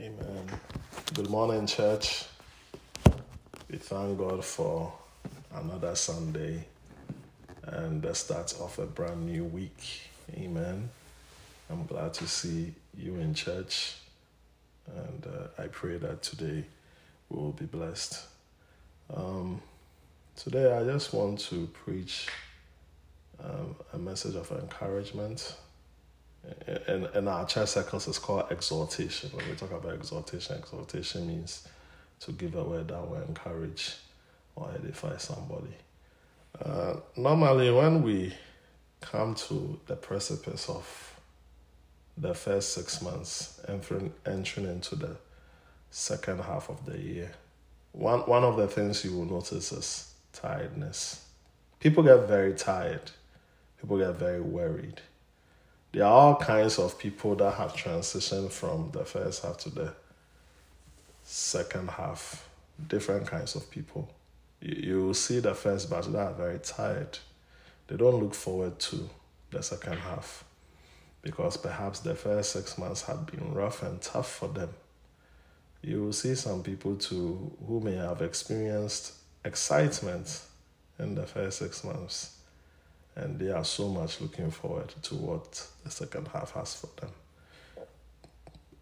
Amen. Good morning, church. We thank God for another Sunday and the start of a brand new week. Amen. I'm glad to see you in church, and uh, I pray that today we will be blessed. Um, today, I just want to preach um, a message of encouragement in, in our church circles, it's called exhortation. When we talk about exhortation, exhortation means to give a word that will encourage or edify somebody. Uh, normally, when we come to the precipice of the first six months, entering, entering into the second half of the year, one, one of the things you will notice is tiredness. People get very tired, people get very worried there are all kinds of people that have transitioned from the first half to the second half. Different kinds of people. You, you see the first batch that are very tired. They don't look forward to the second half because perhaps the first six months have been rough and tough for them. You will see some people too who may have experienced excitement in the first six months and they are so much looking forward to what the second half has for them.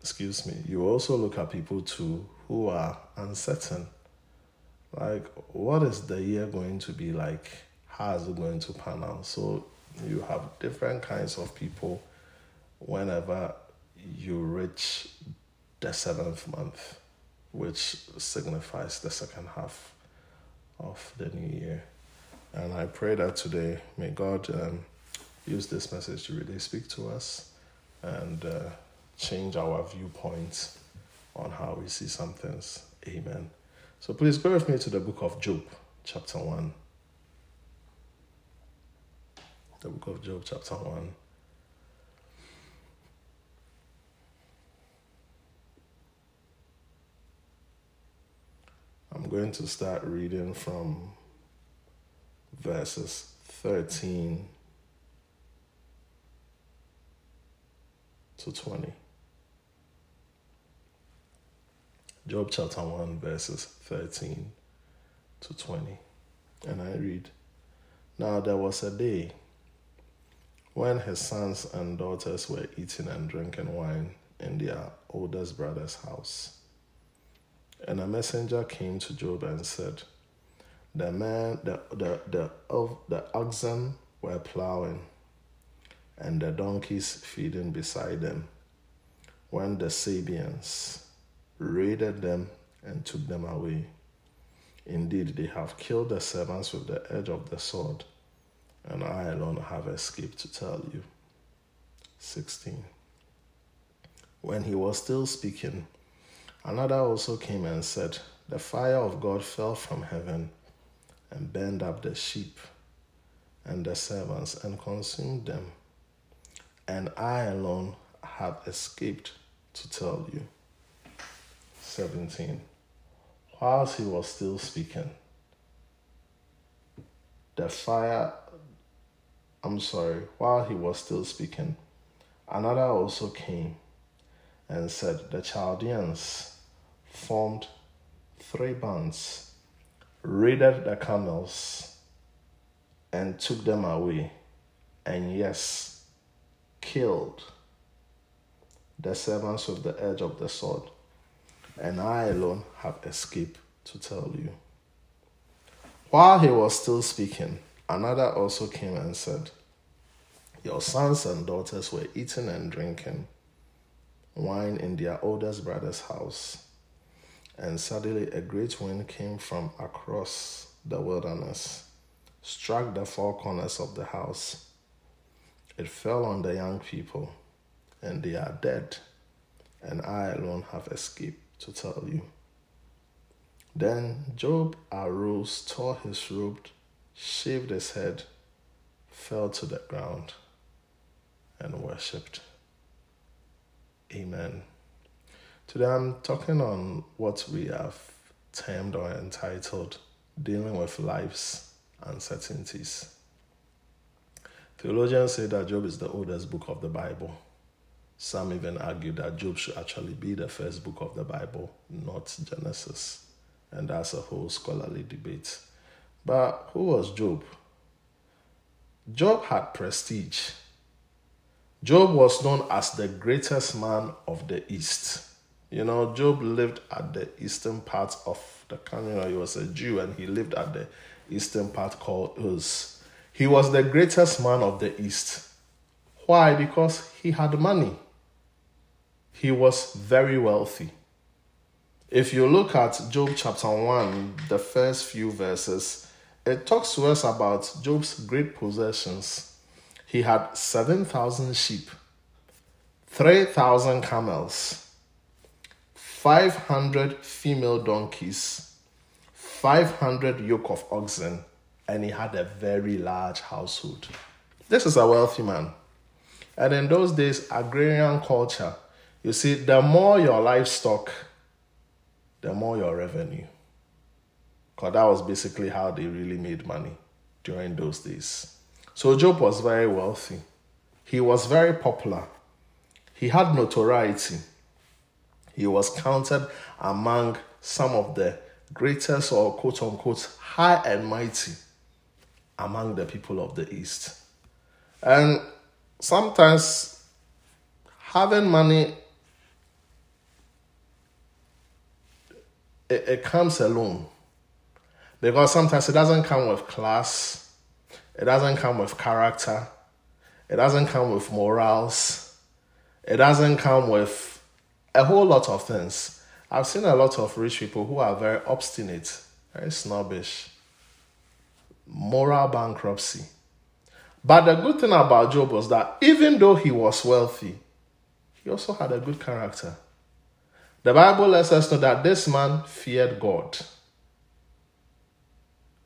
Excuse me. You also look at people too who are uncertain. Like, what is the year going to be like? How is it going to pan out? So, you have different kinds of people whenever you reach the seventh month, which signifies the second half of the new year. And I pray that today, may God um, use this message to really speak to us and uh, change our viewpoint on how we see some things. Amen. So please go with me to the book of Job, chapter 1. The book of Job, chapter 1. I'm going to start reading from verses 13 to 20. Job chapter 1, verses 13 to 20. And I read Now there was a day when his sons and daughters were eating and drinking wine in their oldest brother's house. And a messenger came to Job and said, the man, the, the, the, of the oxen were plowing and the donkeys feeding beside them when the Sabeans raided them and took them away. Indeed, they have killed the servants with the edge of the sword, and I alone have escaped to tell you. 16. When he was still speaking, another also came and said, The fire of God fell from heaven and burned up the sheep and the servants and consumed them. And I alone have escaped to tell you. 17. Whilst he was still speaking, the fire, I'm sorry, while he was still speaking, another also came and said, The Chaldeans formed three bands raided the camels and took them away, and yes, killed the servants with the edge of the sword, and I alone have escaped to tell you. While he was still speaking, another also came and said, Your sons and daughters were eating and drinking wine in their oldest brother's house and suddenly a great wind came from across the wilderness, struck the four corners of the house. It fell on the young people, and they are dead, and I alone have escaped to tell you. Then Job arose, tore his robe, shaved his head, fell to the ground, and worshipped. Amen. Today I'm talking on what we have termed or entitled Dealing with Life's Uncertainties. Theologians say that Job is the oldest book of the Bible. Some even argue that Job should actually be the first book of the Bible, not Genesis. And that's a whole scholarly debate. But who was Job? Job had prestige. Job was known as the greatest man of the East. You know, Job lived at the eastern part of the country. He was a Jew and he lived at the eastern part called Uz. He was the greatest man of the East. Why? Because he had money. He was very wealthy. If you look at Job chapter 1, the first few verses, it talks to us about Job's great possessions. He had 7,000 sheep, 3,000 camels, 500 female donkeys, 500 yoke of oxen, and he had a very large household. This is a wealthy man. And in those days, agrarian culture, you see, the more your livestock, the more your revenue. Because that was basically how they really made money during those days. So Job was very wealthy. He was very popular. He had notoriety. He was counted among some of the greatest or quote unquote high and mighty among the people of the East. And sometimes having money it, it comes alone because sometimes it doesn't come with class it doesn't come with character it doesn't come with morals it doesn't come with a whole lot of things i've seen a lot of rich people who are very obstinate very snobbish moral bankruptcy. But the good thing about Job was that even though he was wealthy, he also had a good character. The Bible lets us know that this man feared God.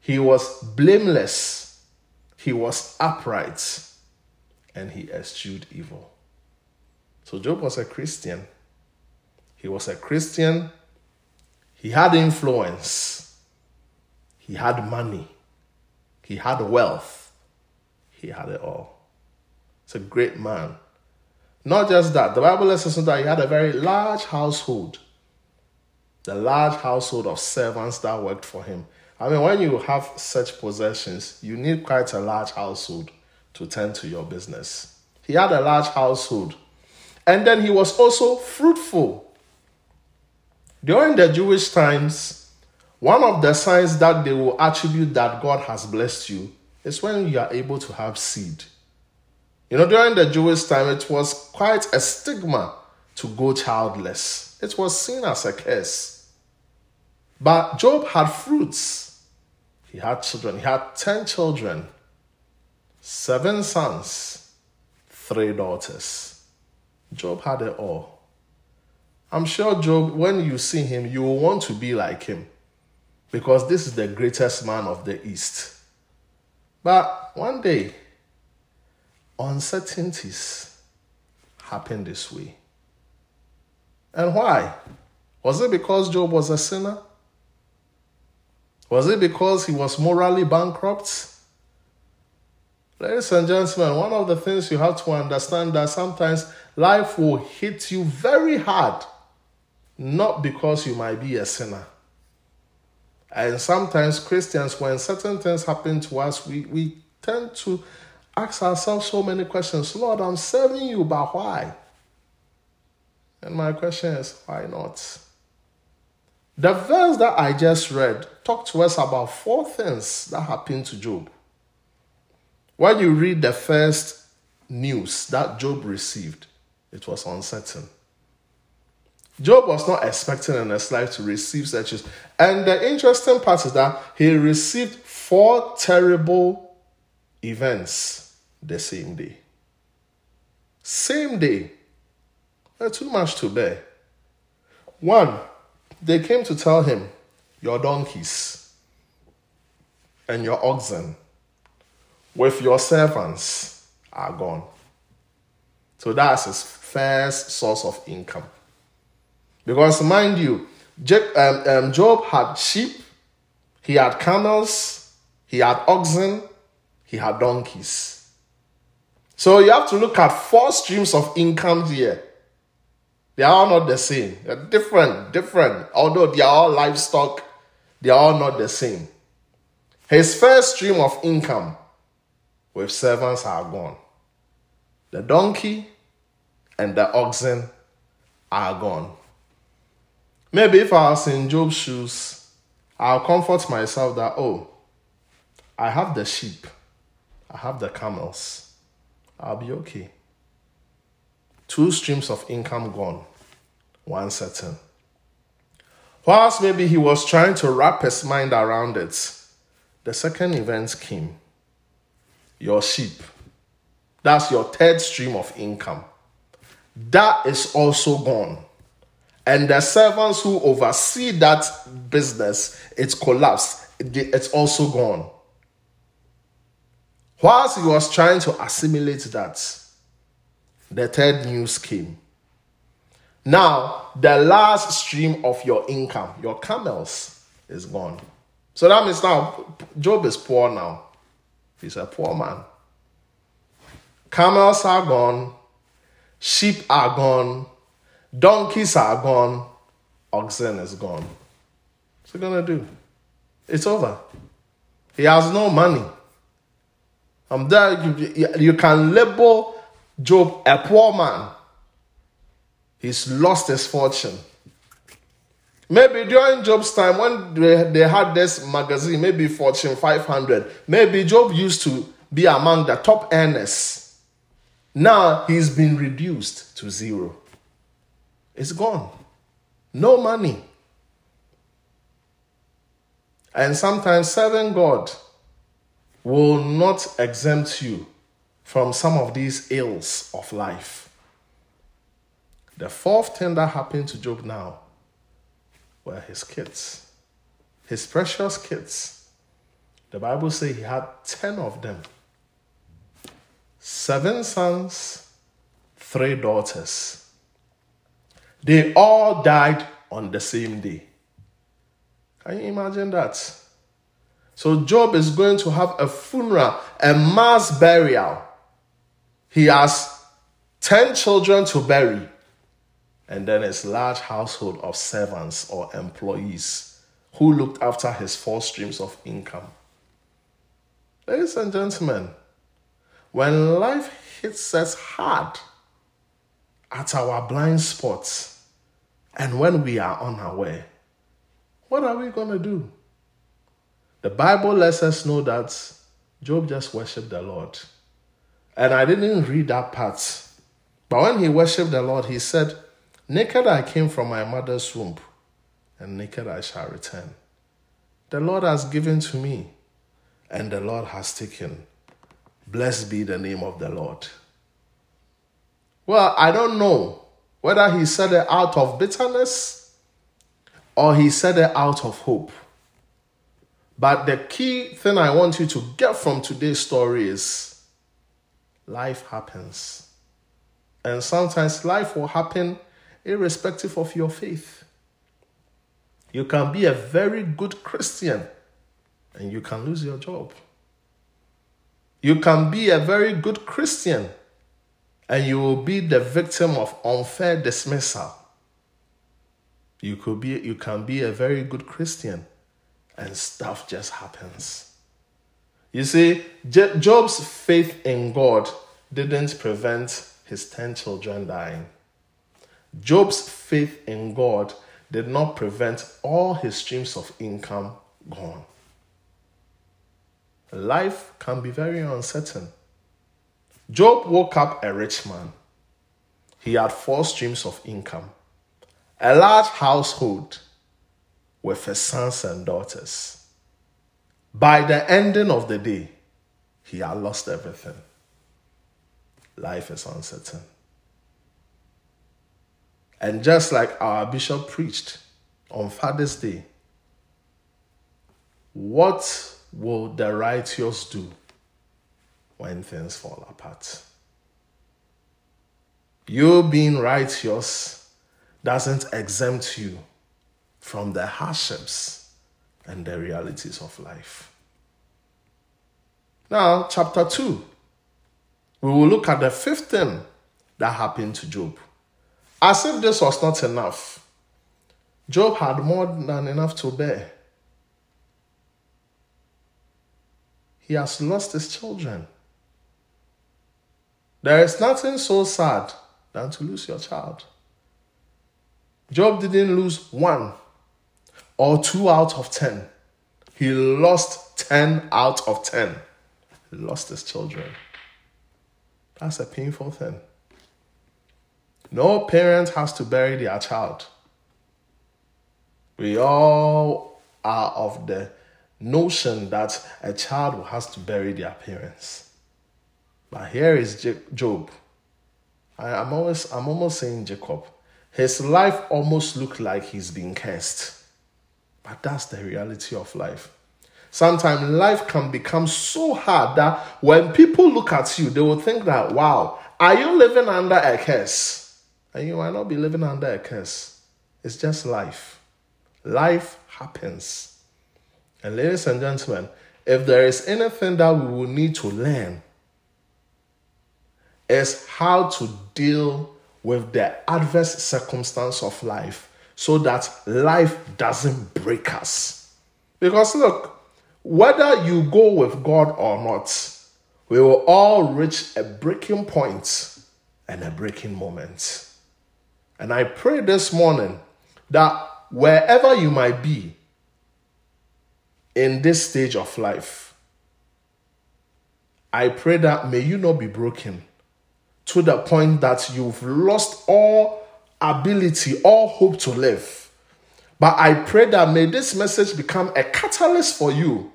He was blameless, he was upright, and he eschewed evil. So Job was a Christian. He was a Christian. He had influence. He had money. He had wealth. He had it all. It's a great man. Not just that, the Bible know that he had a very large household. The large household of servants that worked for him. I mean, when you have such possessions, you need quite a large household to tend to your business. He had a large household. And then he was also fruitful. During the Jewish times, one of the signs that they will attribute that God has blessed you is when you are able to have seed. You know, during the Jewish time, it was quite a stigma to go childless, it was seen as a curse. But Job had fruits. He had children. He had 10 children, seven sons, three daughters. Job had it all. I'm sure Job, when you see him, you will want to be like him because this is the greatest man of the East. But one day, uncertainties happen this way. And why? Was it because Job was a sinner? Was it because he was morally bankrupt? Ladies and gentlemen, one of the things you have to understand that sometimes life will hit you very hard, not because you might be a sinner and sometimes Christians, when certain things happen to us, we, we tend to ask ourselves so many questions. Lord, I'm serving you, but why? And my question is, why not? The verse that I just read talked to us about four things that happened to Job. When you read the first news that Job received, it was uncertain. Job was not expecting in his life to receive such. And the interesting part is that he received four terrible events the same day. Same day. That's too much to bear. One, they came to tell him, Your donkeys and your oxen with your servants are gone. So that's his first source of income. Because, mind you, um, um, Job had sheep, he had camels, he had oxen, he had donkeys. So you have to look at four streams of income here. They are all not the same. They're different, different. Although they are all livestock, they are all not the same. His first stream of income with servants are gone. The donkey and the oxen are gone. Maybe if I was in Job's shoes, I'll comfort myself that, oh, I have the sheep, I have the camels, I'll be okay. Two streams of income gone, one certain. Whilst maybe he was trying to wrap his mind around it, the second event came. Your sheep. That's your third stream of income. That is also gone. And the servants who oversee that business, it's collapsed. It's also gone. Whilst he was trying to assimilate that, the third news came. Now, the last stream of your income, your camels, is gone. So that means now Job is poor now. He's a poor man. Camels are gone, sheep are gone, donkeys are gone, oxen is gone. What's he gonna do? It's over. He has no money. I'm there. You, you can label Job a poor man. He's lost his fortune. Maybe during Job's time, when they, they had this magazine, maybe Fortune 500, maybe Job used to be among the top earners. Now he's been reduced to zero. It's gone. No money. And sometimes serving God will not exempt you from some of these ills of life. The fourth thing that happened to Job now were his kids, his precious kids. The Bible says he had 10 of them seven sons, three daughters. They all died on the same day. Can you imagine that? So, Job is going to have a funeral, a mass burial. He has 10 children to bury and then his large household of servants or employees who looked after his four streams of income. Ladies and gentlemen, when life hits us hard at our blind spots and when we are unaware, what are we going to do? The Bible lets us know that Job just worshiped the Lord. And I didn't read that part. But when he worshiped the Lord, he said, Naked I came from my mother's womb, and naked I shall return. The Lord has given to me, and the Lord has taken. Blessed be the name of the Lord. Well, I don't know whether he said it out of bitterness or he said it out of hope. But the key thing I want you to get from today's story is life happens. And sometimes life will happen irrespective of your faith. You can be a very good Christian and you can lose your job. You can be a very good Christian and you will be the victim of unfair dismissal. You could be you can be a very good Christian and stuff just happens. You see, Job's faith in God didn't prevent his 10 children dying. Job's faith in God did not prevent all his streams of income gone. Life can be very uncertain. Job woke up a rich man. He had four streams of income, a large household with his sons and daughters. By the ending of the day, he had lost everything. Life is uncertain. And just like our bishop preached on Father's Day, what will the righteous do when things fall apart? You being righteous doesn't exempt you from the hardships and the realities of life. Now, chapter 2, we will look at the fifth thing that happened to Job. As if this was not enough, Job had more than enough to bear. He has lost his children. There is nothing so sad than to lose your child. Job didn't lose one or two out of ten. He lost 10 out of 10. He lost his children. That's a painful thing. No parent has to bury their child. We all are of the notion that a child has to bury their parents. But here is Job. I, am always I'm almost saying Jacob. His life almost looked like he's being cursed. But that's the reality of life. Sometimes life can become so hard that when people look at you, they will think that, wow, are you living under a curse? And you might not be living under a curse. It's just life. Life happens. And ladies and gentlemen, if there is anything that we will need to learn, is how to deal with the adverse circumstance of life so that life doesn't break us. Because look, whether you go with God or not, we will all reach a breaking point and a breaking moment. And I pray this morning that wherever you might be in this stage of life, I pray that may you not be broken to the point that you've lost all ability, all hope to live. But I pray that may this message become a catalyst for you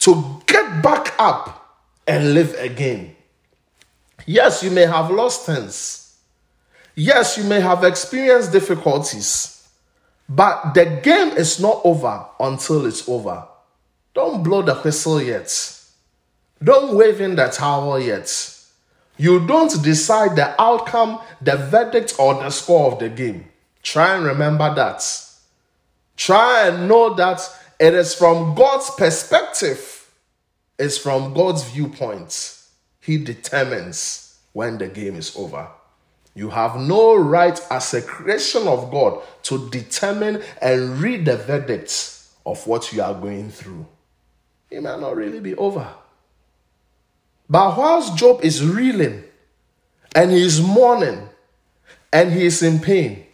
to get back up and live again. Yes, you may have lost things. Yes, you may have experienced difficulties. But the game is not over until it's over. Don't blow the whistle yet. Don't wave in the towel yet. You don't decide the outcome, the verdict, or the score of the game. Try and remember that. Try and know that it is from God's perspective, it's from God's viewpoint. He determines when the game is over. You have no right as a creation of God to determine and read the verdict of what you are going through. It might not really be over. But whilst Job is reeling and he is mourning and he is in pain,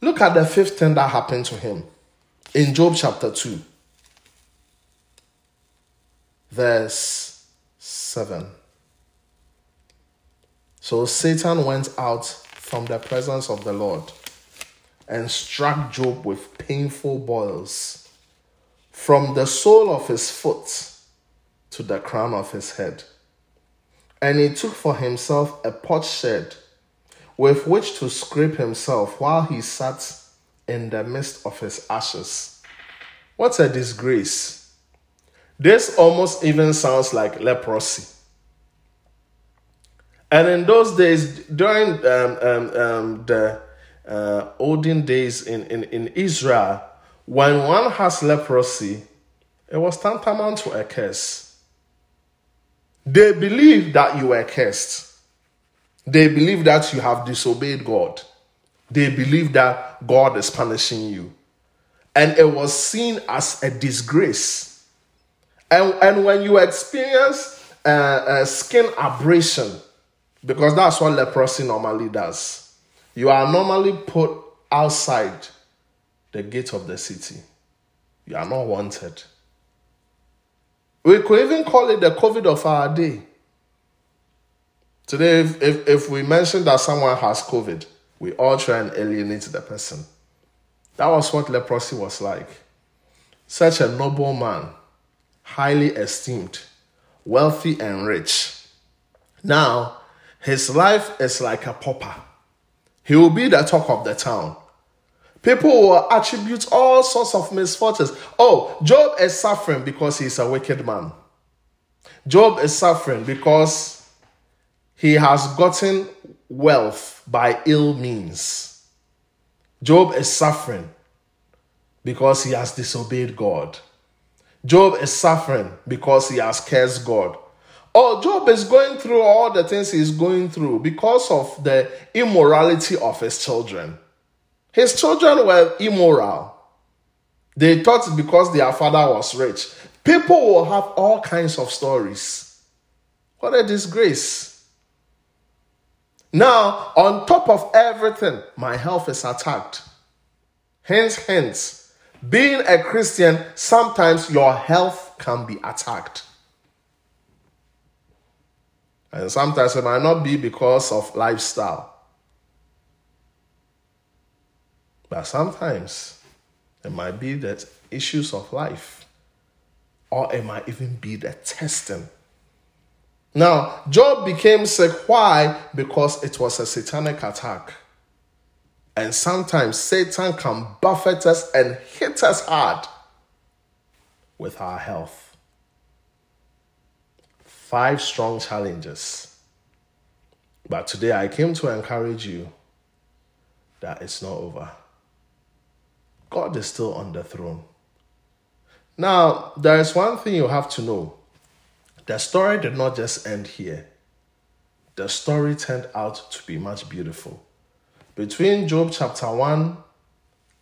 look at the fifth thing that happened to him in Job chapter 2, verse 7. So Satan went out from the presence of the Lord and struck Job with painful boils from the sole of his foot to the crown of his head. And he took for himself a potsherd with which to scrape himself while he sat in the midst of his ashes. What a disgrace. This almost even sounds like leprosy. And in those days, during um, um, um, the uh, olden days in, in, in Israel, when one has leprosy, it was tantamount to a curse. They believe that you were cursed. They believe that you have disobeyed God. They believe that God is punishing you. And it was seen as a disgrace. And, and when you experience a, a skin abrasion, because that's what leprosy normally does, you are normally put outside the gate of the city. You are not wanted. We could even call it the COVID of our day. Today, if, if, if we mention that someone has COVID, we all try and alienate the person. That was what leprosy was like. Such a noble man, highly esteemed, wealthy, and rich. Now, his life is like a pauper. He will be the talk of the town. People will attribute all sorts of misfortunes. Oh, Job is suffering because he's a wicked man. Job is suffering because he has gotten wealth by ill means. Job is suffering because he has disobeyed God. Job is suffering because he has cursed God. Oh, Job is going through all the things he's going through because of the immorality of his children. His children were immoral. They thought because their father was rich. People will have all kinds of stories. What a disgrace. Now, on top of everything, my health is attacked. Hence, hence, being a Christian, sometimes your health can be attacked. And sometimes it might not be because of lifestyle. But sometimes it might be that issues of life, or it might even be the testing. Now, Job became sick. Why? Because it was a satanic attack. And sometimes Satan can buffet us and hit us hard with our health. Five strong challenges. But today I came to encourage you that it's not over. God is still on the throne. Now, there is one thing you have to know the story did not just end here, the story turned out to be much beautiful. Between Job chapter 1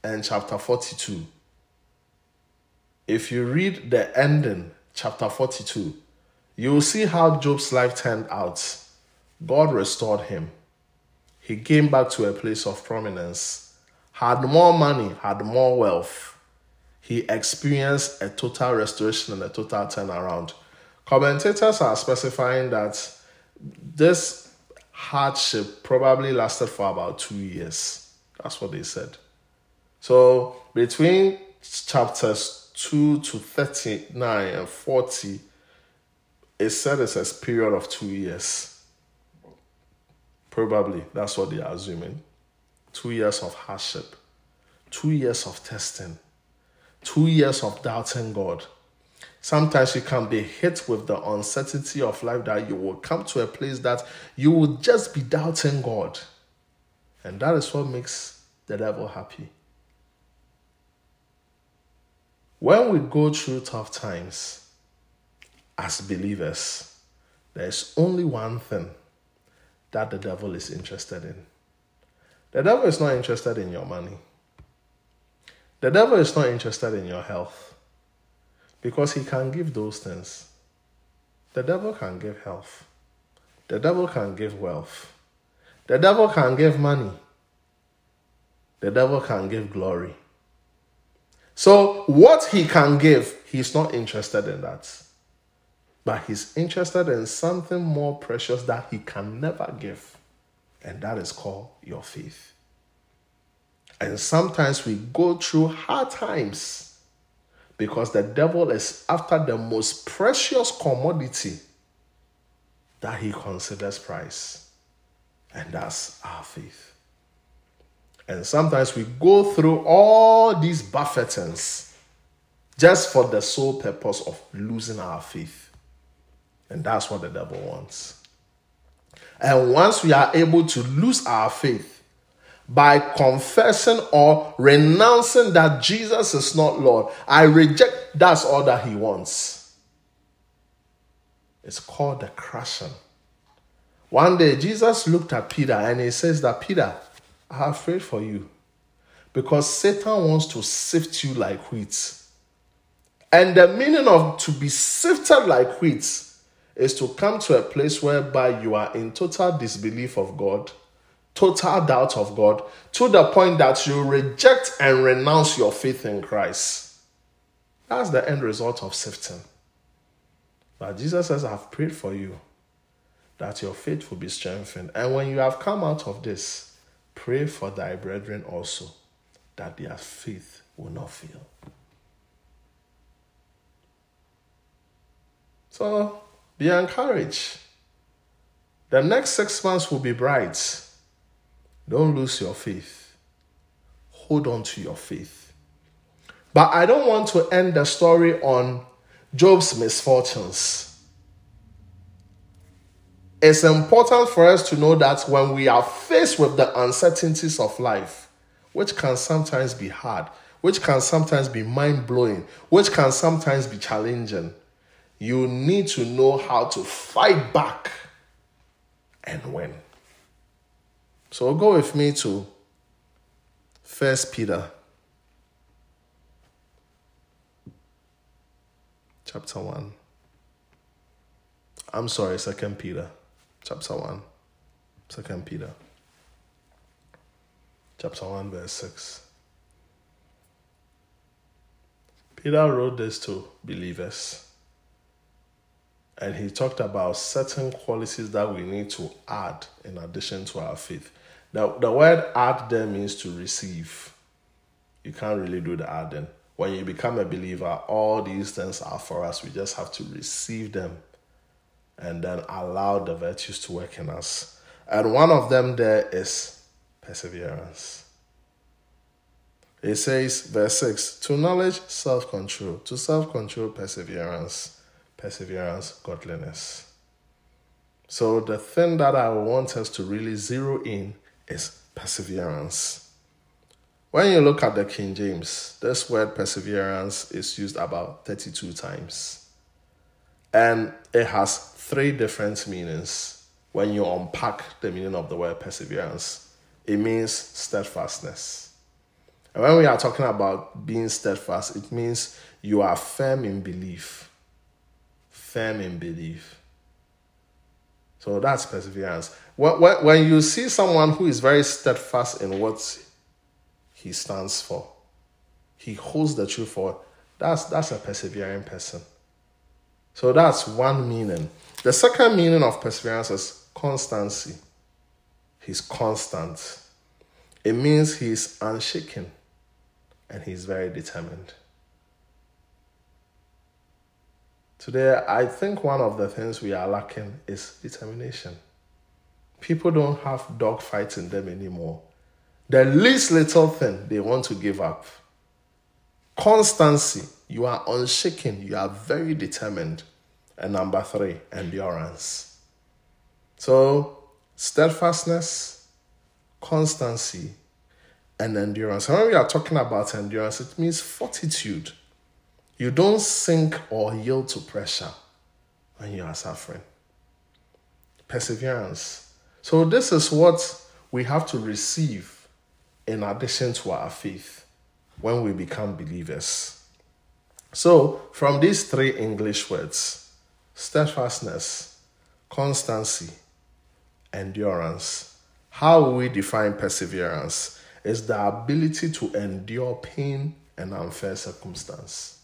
and chapter 42, if you read the ending, chapter 42, you will see how Job's life turned out. God restored him. He came back to a place of prominence had more money, had more wealth, he experienced a total restoration and a total turnaround. Commentators are specifying that this hardship probably lasted for about two years. That's what they said. So between chapters 2 to 39 and 40, it said it's a period of two years. Probably, that's what they are assuming two years of hardship, two years of testing, two years of doubting God. Sometimes you can be hit with the uncertainty of life that you will come to a place that you will just be doubting God. And that is what makes the devil happy. When we go through tough times as believers, there's only one thing that the devil is interested in the devil is not interested in your money. The devil is not interested in your health because he can give those things. The devil can give health. The devil can give wealth. The devil can give money. The devil can give glory. So, what he can give, he's not interested in that. But he's interested in something more precious that he can never give. And that is called your faith. And sometimes we go through hard times because the devil is after the most precious commodity that he considers price. And that's our faith. And sometimes we go through all these buffetings just for the sole purpose of losing our faith. And that's what the devil wants. And once we are able to lose our faith by confessing or renouncing that Jesus is not Lord, I reject that's all that he wants. It's called the crushing. One day, Jesus looked at Peter and he says that, Peter, I have prayed for you because Satan wants to sift you like wheat. And the meaning of to be sifted like wheat is to come to a place whereby you are in total disbelief of God, total doubt of God, to the point that you reject and renounce your faith in Christ. That's the end result of sifting. But Jesus says, I've prayed for you that your faith will be strengthened. And when you have come out of this, pray for thy brethren also that their faith will not fail. So be encouraged. The next six months will be bright. Don't lose your faith. Hold on to your faith. But I don't want to end the story on Job's misfortunes. It's important for us to know that when we are faced with the uncertainties of life, which can sometimes be hard, which can sometimes be mind blowing, which can sometimes be challenging, you need to know how to fight back and win. So go with me to First Peter chapter 1. I'm sorry, Second Peter chapter 1. Second Peter chapter 1 verse 6. Peter wrote this to believers. And he talked about certain qualities that we need to add in addition to our faith. The, the word add there means to receive. You can't really do the adding. When you become a believer, all these things are for us. We just have to receive them and then allow the virtues to work in us. And one of them there is perseverance. It says, verse 6 to knowledge, self control, to self control, perseverance, perseverance, godliness. So, the thing that I want us to really zero in is perseverance. When you look at the King James, this word perseverance is used about 32 times. And it has three different meanings when you unpack the meaning of the word perseverance. It means steadfastness. And when we are talking about being steadfast, it means you are firm in belief. Firm in belief. So that's perseverance. When you see someone who is very steadfast in what he stands for, he holds the truth for, that's, that's a persevering person. So that's one meaning. The second meaning of perseverance is constancy. He's constant. It means he's unshaken and he's very determined. Today, I think one of the things we are lacking is determination. People don't have dogfights in them anymore. The least little thing they want to give up. Constancy, you are unshaken, you are very determined. And number three, endurance. So, steadfastness, constancy, and endurance. And when we are talking about endurance, it means fortitude. You don't sink or yield to pressure when you are suffering. Perseverance. So, this is what we have to receive in addition to our faith when we become believers. So, from these three English words steadfastness, constancy, endurance how we define perseverance is the ability to endure pain and unfair circumstance.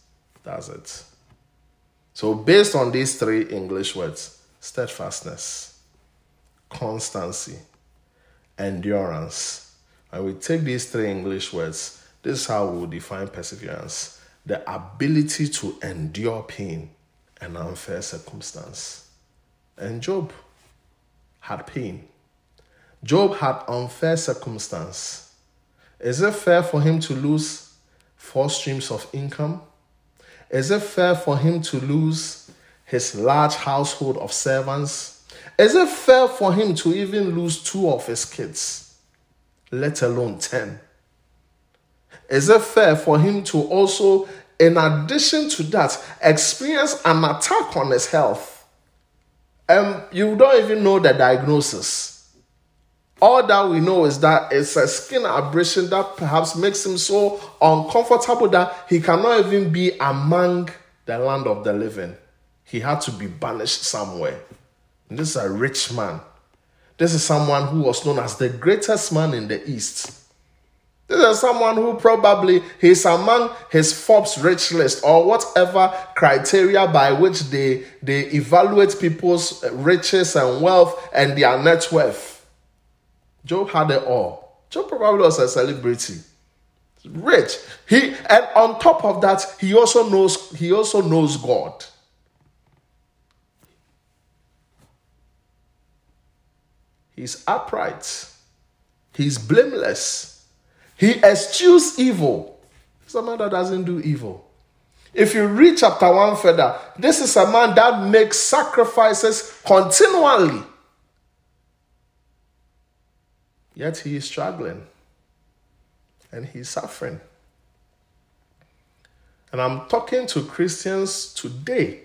That's it. So, based on these three English words steadfastness, constancy, endurance, and we take these three English words, this is how we define perseverance the ability to endure pain and unfair circumstance. And Job had pain. Job had unfair circumstance. Is it fair for him to lose four streams of income? Is it fair for him to lose his large household of servants? Is it fair for him to even lose two of his kids, let alone 10? Is it fair for him to also, in addition to that, experience an attack on his health? And you don't even know the diagnosis. All that we know is that it's a skin abrasion that perhaps makes him so uncomfortable that he cannot even be among the land of the living. He had to be banished somewhere. And this is a rich man. This is someone who was known as the greatest man in the East. This is someone who probably is among his Forbes rich list or whatever criteria by which they, they evaluate people's riches and wealth and their net worth. Job had it all. Job probably was a celebrity. Rich. He and on top of that, he also knows he also knows God. He's upright. He's blameless. He eschews evil. He's a man that doesn't do evil. If you read chapter 1 further, this is a man that makes sacrifices continually. Yet he is struggling and he's suffering. And I'm talking to Christians today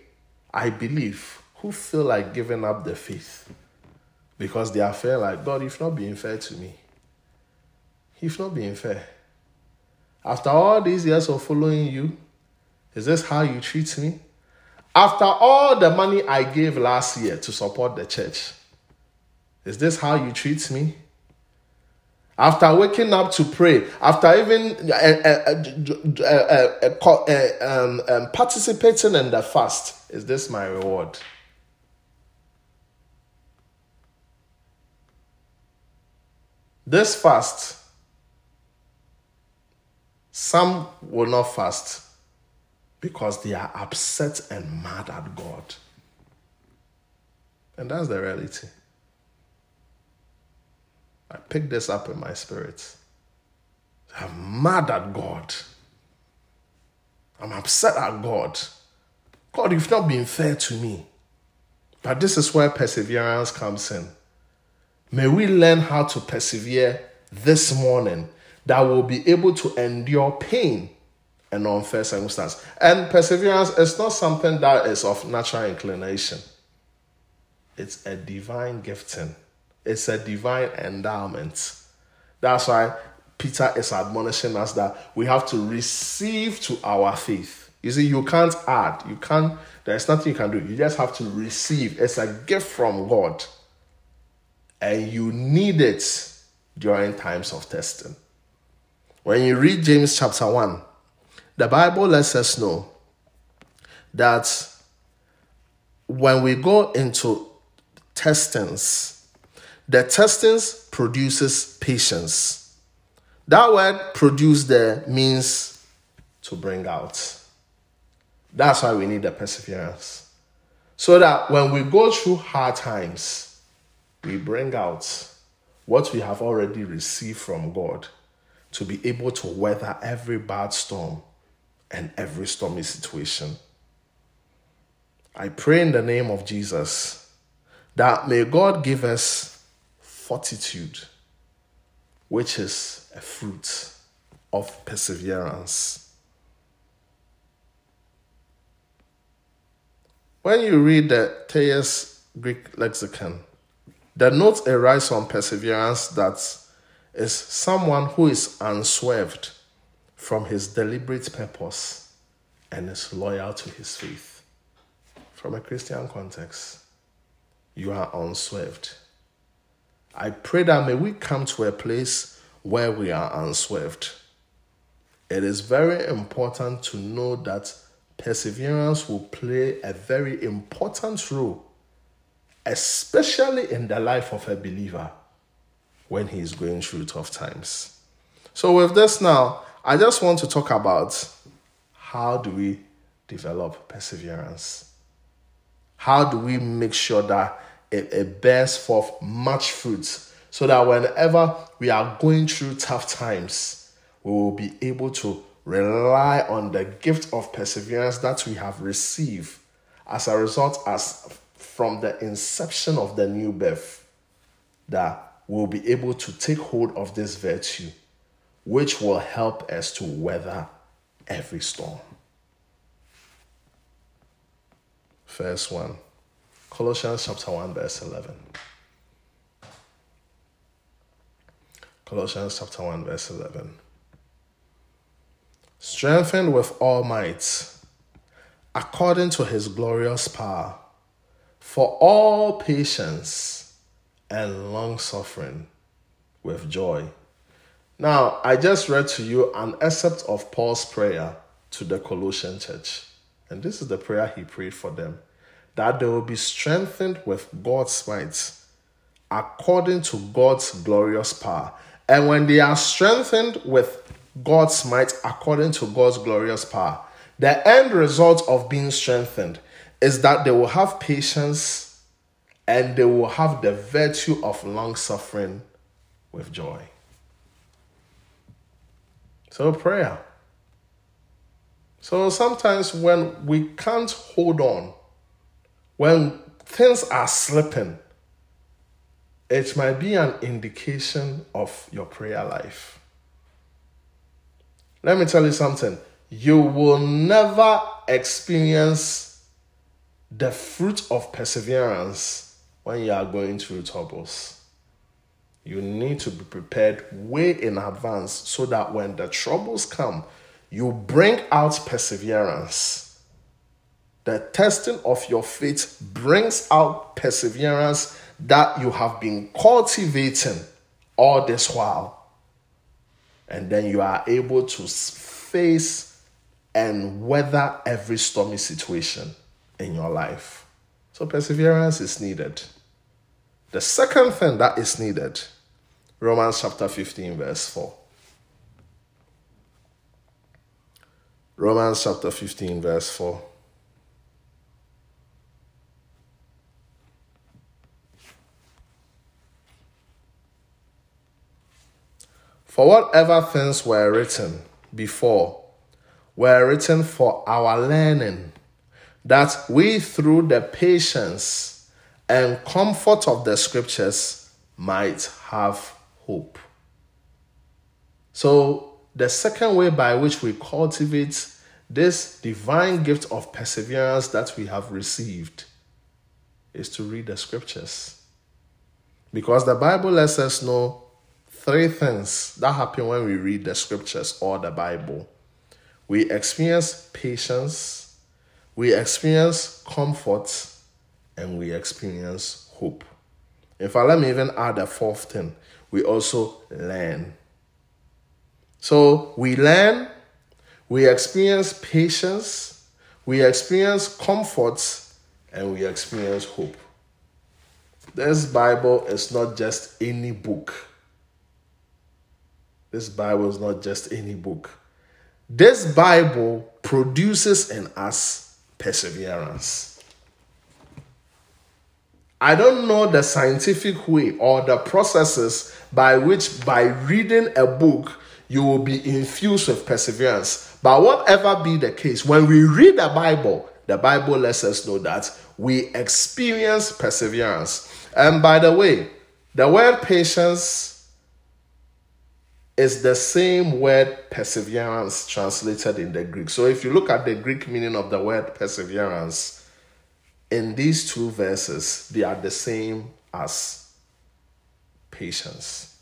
I believe, who feel like giving up the faith because they are fair like, God, you've not been fair to me. You've not been fair. After all these years of following you, is this how you treat me? After all the money I gave last year to support the church, is this how you treat me? After waking up to pray, after even uh, uh, uh, um, um, participating in the fast, is this my reward? This fast, some will not fast because they are upset and mad at God. And that's the reality. I picked this up in my spirit. I'm mad at God. I'm upset at God. God, you've not been fair to me. But this is where perseverance comes in. May we learn how to persevere this morning that we will be able to endure pain and unfair circumstances. And perseverance is not something that is of natural inclination, it's a divine gifting, it's a divine endowment. That's why Peter is admonishing us that we have to receive to our faith. You see, you can't add, you can't, there's nothing you can do. You just have to receive. It's a gift from God. And you need it during times of testing. When you read James chapter 1, the Bible lets us know that when we go into testings, the testings produces patience. That word produce there means to bring out. That's why we need the perseverance. So that when we go through hard times, we bring out what we have already received from God to be able to weather every bad storm and every stormy situation. I pray in the name of Jesus that may God give us fortitude, which is a fruit of perseverance. When you read the Thayer's Greek lexicon, the note arises from perseverance that is someone who is unswerved from his deliberate purpose and is loyal to his faith. From a Christian context, you are unswerved. I pray that may we come to a place where we are unswerved. It is very important to know that perseverance will play a very important role, especially in the life of a believer when he is going through tough times. So, with this now, I just want to talk about how do we develop perseverance? How do we make sure that it, it bears forth much fruit so that whenever we are going through tough times, we will be able to rely on the gift of perseverance that we have received as a result as from the inception of the new birth that we'll be able to take hold of this virtue which will help us to weather every storm. First one, Colossians chapter 1, verse 11. Colossians chapter 1, verse 11. Strengthened with all might, according to his glorious power, for all patience and long suffering with joy now, I just read to you an excerpt of Paul's prayer to the Colossian church. And this is the prayer he prayed for them that they will be strengthened with God's might according to God's glorious power. And when they are strengthened with God's might according to God's glorious power, the end result of being strengthened is that they will have patience and they will have the virtue of long suffering with joy. So, prayer. So, sometimes when we can't hold on, when things are slipping, it might be an indication of your prayer life. Let me tell you something. You will never experience the fruit of perseverance when you are going through troubles. You need to be prepared way in advance so that when the troubles come, you bring out perseverance. The testing of your faith brings out perseverance that you have been cultivating all this while. And then you are able to face and weather every stormy situation in your life. So, perseverance is needed. The second thing that is needed, Romans chapter 15, verse 4. Romans chapter 15, verse 4. For whatever things were written before were written for our learning, that we through the patience and comfort of the scriptures might have hope. So, the second way by which we cultivate this divine gift of perseverance that we have received is to read the scriptures. Because the Bible lets us know three things that happen when we read the scriptures or the Bible. We experience patience, we experience comfort, and we experience hope. In fact, let me even add a fourth thing. We also learn. So we learn, we experience patience, we experience comfort, and we experience hope. This Bible is not just any book. This Bible is not just any book. This Bible produces in us perseverance. I don't know the scientific way or the processes by which, by reading a book, you will be infused with perseverance. But whatever be the case, when we read the Bible, the Bible lets us know that we experience perseverance. And by the way, the word patience is the same word perseverance translated in the Greek. So if you look at the Greek meaning of the word perseverance, in these two verses, they are the same as patience.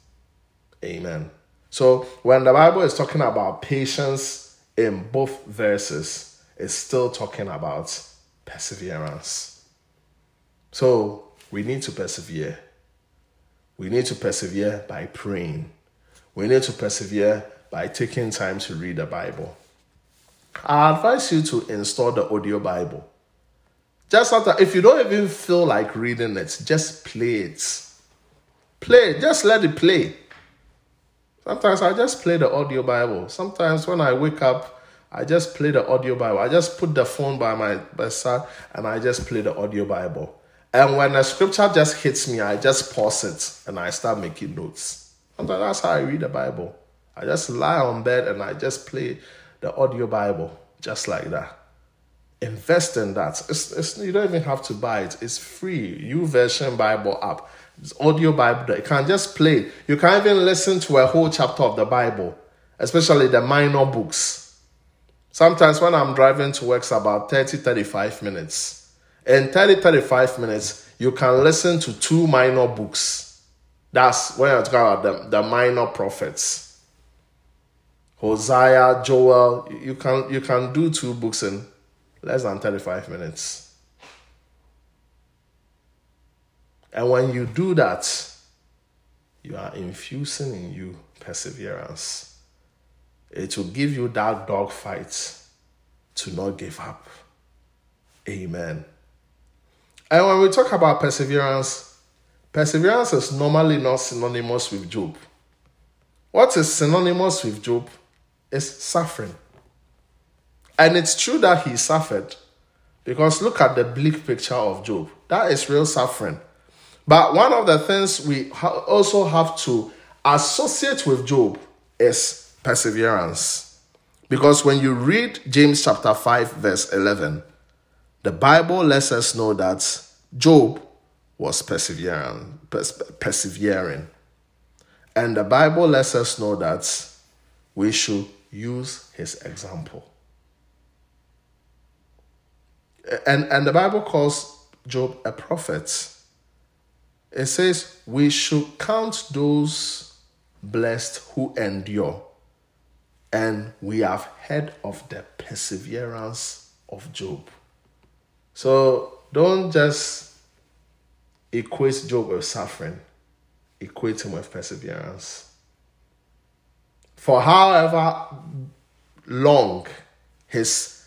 Amen. So when the Bible is talking about patience in both verses, it's still talking about perseverance. So we need to persevere. We need to persevere by praying. We need to persevere by taking time to read the Bible. I advise you to install the audio Bible. Just after, if you don't even feel like reading it, just play it. Play just let it play. Sometimes I just play the audio Bible. Sometimes when I wake up, I just play the audio Bible. I just put the phone by my bedside and I just play the audio Bible. And when a scripture just hits me, I just pause it and I start making notes. That's how I read the Bible. I just lie on bed and I just play the audio Bible just like that. Invest in that. It's, it's, you don't even have to buy it. It's free. YouVersion Bible app. It's audio Bible. You can just play. You can even listen to a whole chapter of the Bible, especially the minor books. Sometimes when I'm driving to work, it's about 30, 35 minutes. In 30, 35 minutes, you can listen to two minor books. That's when I talk about the, the minor prophets. Hosea, Joel, you can you can do two books in less than 35 minutes. And when you do that, you are infusing in you perseverance. It will give you that dog fight to not give up. Amen. And when we talk about perseverance, perseverance is normally not synonymous with Job. What is synonymous with Job is suffering. And it's true that he suffered because look at the bleak picture of Job. That is real suffering. But one of the things we also have to associate with Job is perseverance. Because when you read James chapter 5, verse 11, the Bible lets us know that Job was persevering, pers- persevering. And the Bible lets us know that we should use his example. and, and the Bible calls Job a prophet. It says, We should count those blessed who endure. And we have heard of the perseverance of Job. So don't just equate Job with suffering, equate him with perseverance. For however long his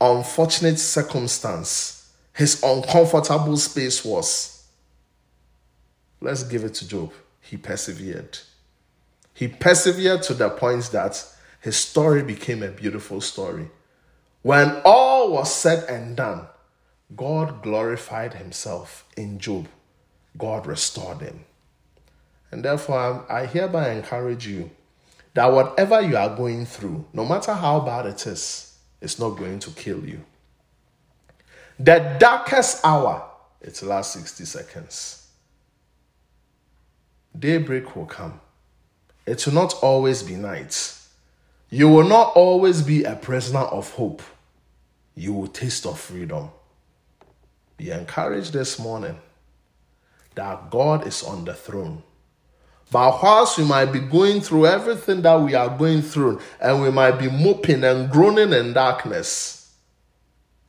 unfortunate circumstance, his uncomfortable space was, let's give it to Job. He persevered. He persevered to the point that his story became a beautiful story. When all was said and done, God glorified himself in Job. God restored him. And therefore, I hereby encourage you that whatever you are going through, no matter how bad it is, it's not going to kill you. The darkest hour, it's last 60 seconds. Daybreak will come. It will not always be night. You will not always be a prisoner of hope. You will taste of freedom. Be encouraged this morning that God is on the throne. But whilst we might be going through everything that we are going through, and we might be moping and groaning in darkness,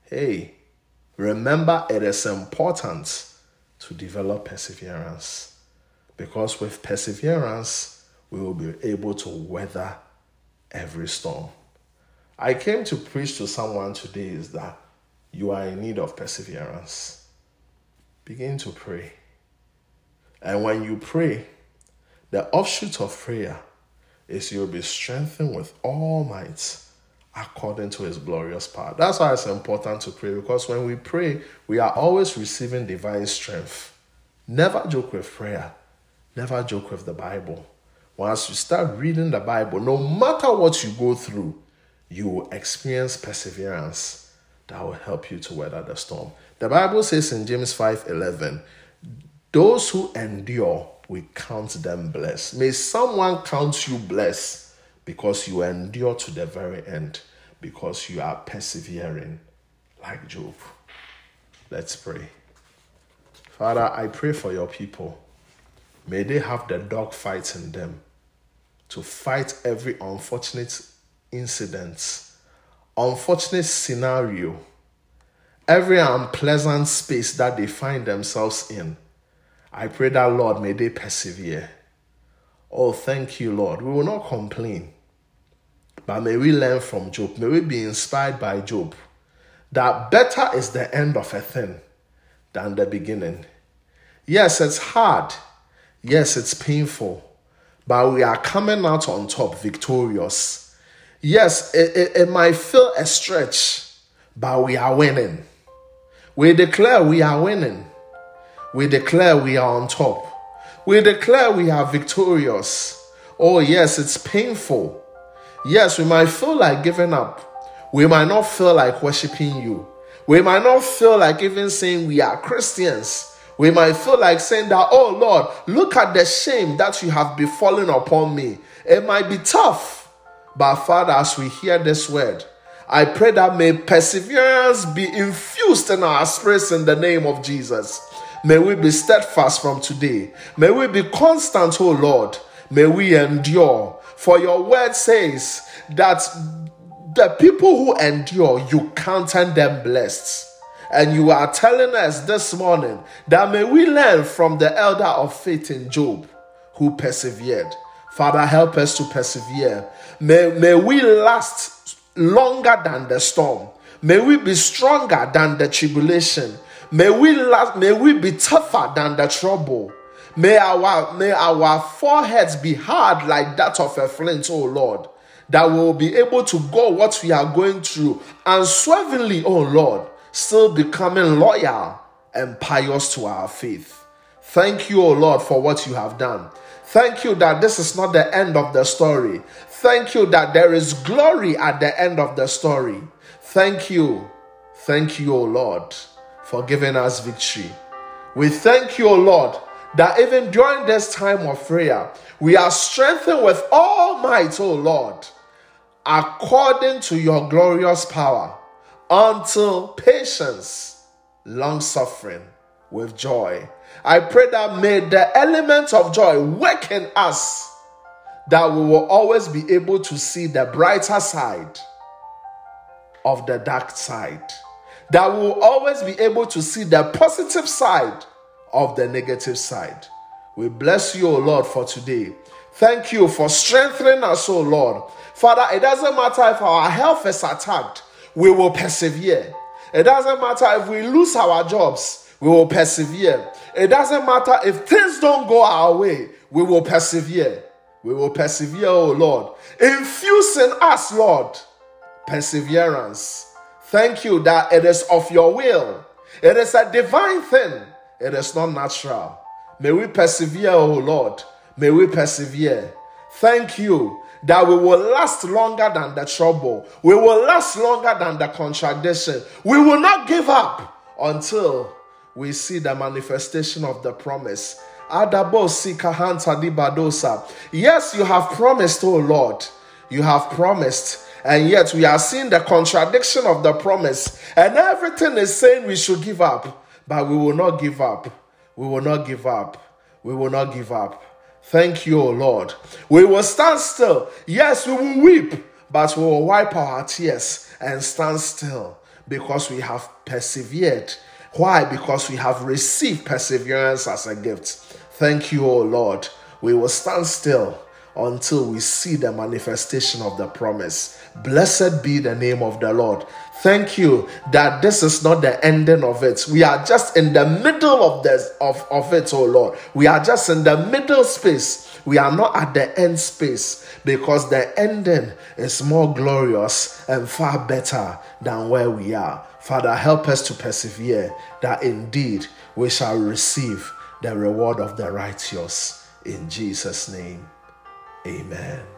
hey, remember it is important to develop perseverance. Because with perseverance, we will be able to weather every storm. I came to preach to someone today is that you are in need of perseverance. Begin to pray. And when you pray, the offshoot of prayer is you'll be strengthened with all might according to his glorious power. That's why it's important to pray because when we pray, we are always receiving divine strength. Never joke with prayer, never joke with the Bible. Once you start reading the Bible, no matter what you go through, you will experience perseverance that will help you to weather the storm. The Bible says in James 5:11, those who endure, we count them blessed. May someone count you blessed because you endure to the very end, because you are persevering like Job. Let's pray. Father, I pray for your people. May they have the dog fight in them to fight every unfortunate incident unfortunate scenario, every unpleasant space that they find themselves in, I pray that, Lord, may they persevere. Oh, thank you, Lord. We will not complain, but may we learn from Job. May we be inspired by Job that better is the end of a thing than the beginning. Yes, it's hard. Yes, it's painful, but we are coming out on top victorious Yes, it, it, it might feel a stretch, but we are winning. We declare we are winning. We declare we are on top. We declare we are victorious. Oh, yes, it's painful. Yes, we might feel like giving up. We might not feel like worshiping you. We might not feel like even saying we are Christians. We might feel like saying that, oh Lord, look at the shame that you have befallen upon me. It might be tough. But Father, as we hear this word, I pray that may perseverance be infused in our spirits in the name of Jesus. May we be steadfast from today. May we be constant, O Lord. May we endure. For your word says that the people who endure, you count them blessed. And you are telling us this morning that may we learn from the elder of faith in Job who persevered. Father, help us to persevere. May, may we last longer than the storm. May we be stronger than the tribulation. May we last, may we be tougher than the trouble. May our may our foreheads be hard like that of a flint, oh Lord, that we will be able to go what we are going through unswervingly, oh Lord, still becoming loyal and pious to our faith. Thank you, oh Lord, for what you have done. Thank you that this is not the end of the story. Thank you that there is glory at the end of the story. Thank you. Thank you, O Lord, for giving us victory. We thank you, O Lord, that even during this time of prayer, we are strengthened with all might, O Lord, according to your glorious power, until patience, long suffering with joy. I pray that may the element of joy work in us that we will always be able to see the brighter side of the dark side. That we will always be able to see the positive side of the negative side. We bless you, O Lord, for today. Thank you for strengthening us, O Lord. Father, it doesn't matter if our health is attacked, we will persevere. It doesn't matter if we lose our jobs, we will persevere. It doesn't matter if things don't go our way, we will persevere. We will persevere, O Lord. Infuse in us, Lord, perseverance. Thank you that it is of your will. It is a divine thing. It is not natural. May we persevere, O Lord. May we persevere. Thank you that we will last longer than the trouble. We will last longer than the contradiction. We will not give up until we see the manifestation of the promise. Yes, you have promised, oh Lord. You have promised. And yet we are seeing the contradiction of the promise. And everything is saying we should give up. But we will not give up. We will not give up. We will not give up. Thank you, O Lord. We will stand still. Yes, we will weep, but we will wipe our tears and stand still because we have persevered. Why? Because we have received perseverance as a gift. Thank you, O Lord. We will stand still until we see the manifestation of the promise. Blessed be the name of the Lord. Thank you that this is not the ending of it. We are just in the middle of this of, of it, oh Lord. We are just in the middle space. We are not at the end space because the ending is more glorious and far better than where we are. Father, help us to persevere that indeed we shall receive the reward of the righteous. In Jesus' name, amen.